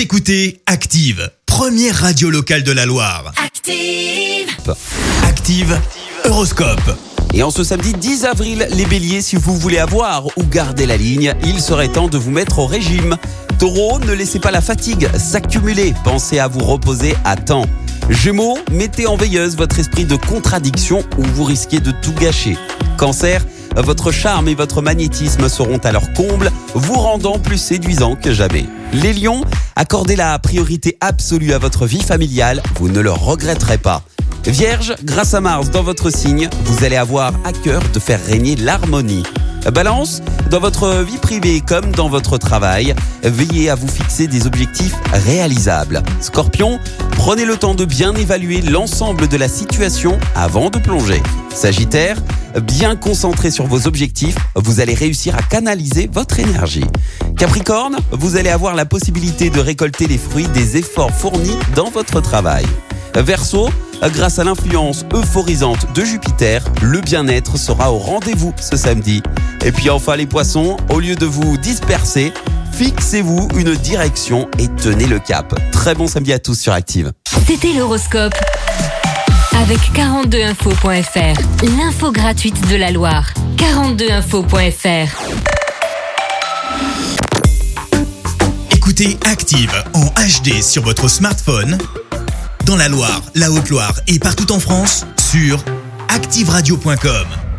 Vous écoutez Active, première radio locale de la Loire. Active. Active, Horoscope. Et en ce samedi 10 avril, les béliers, si vous voulez avoir ou garder la ligne, il serait temps de vous mettre au régime. Taureau, ne laissez pas la fatigue s'accumuler, pensez à vous reposer à temps. Gémeaux, mettez en veilleuse votre esprit de contradiction ou vous risquez de tout gâcher. Cancer, votre charme et votre magnétisme seront à leur comble, vous rendant plus séduisant que jamais. Les lions, accordez la priorité absolue à votre vie familiale, vous ne le regretterez pas. Vierge, grâce à Mars dans votre signe, vous allez avoir à cœur de faire régner l'harmonie. Balance, dans votre vie privée comme dans votre travail, veillez à vous fixer des objectifs réalisables. Scorpion, prenez le temps de bien évaluer l'ensemble de la situation avant de plonger. Sagittaire, bien concentré sur vos objectifs, vous allez réussir à canaliser votre énergie. Capricorne, vous allez avoir la possibilité de récolter les fruits des efforts fournis dans votre travail. Verseau, grâce à l'influence euphorisante de Jupiter, le bien-être sera au rendez-vous ce samedi. Et puis enfin les poissons, au lieu de vous disperser, fixez-vous une direction et tenez le cap. Très bon samedi à tous sur Active. C'était l'horoscope. Avec 42info.fr, l'info gratuite de la Loire. 42info.fr. Écoutez Active en HD sur votre smartphone, dans la Loire, la Haute-Loire et partout en France, sur ActiveRadio.com.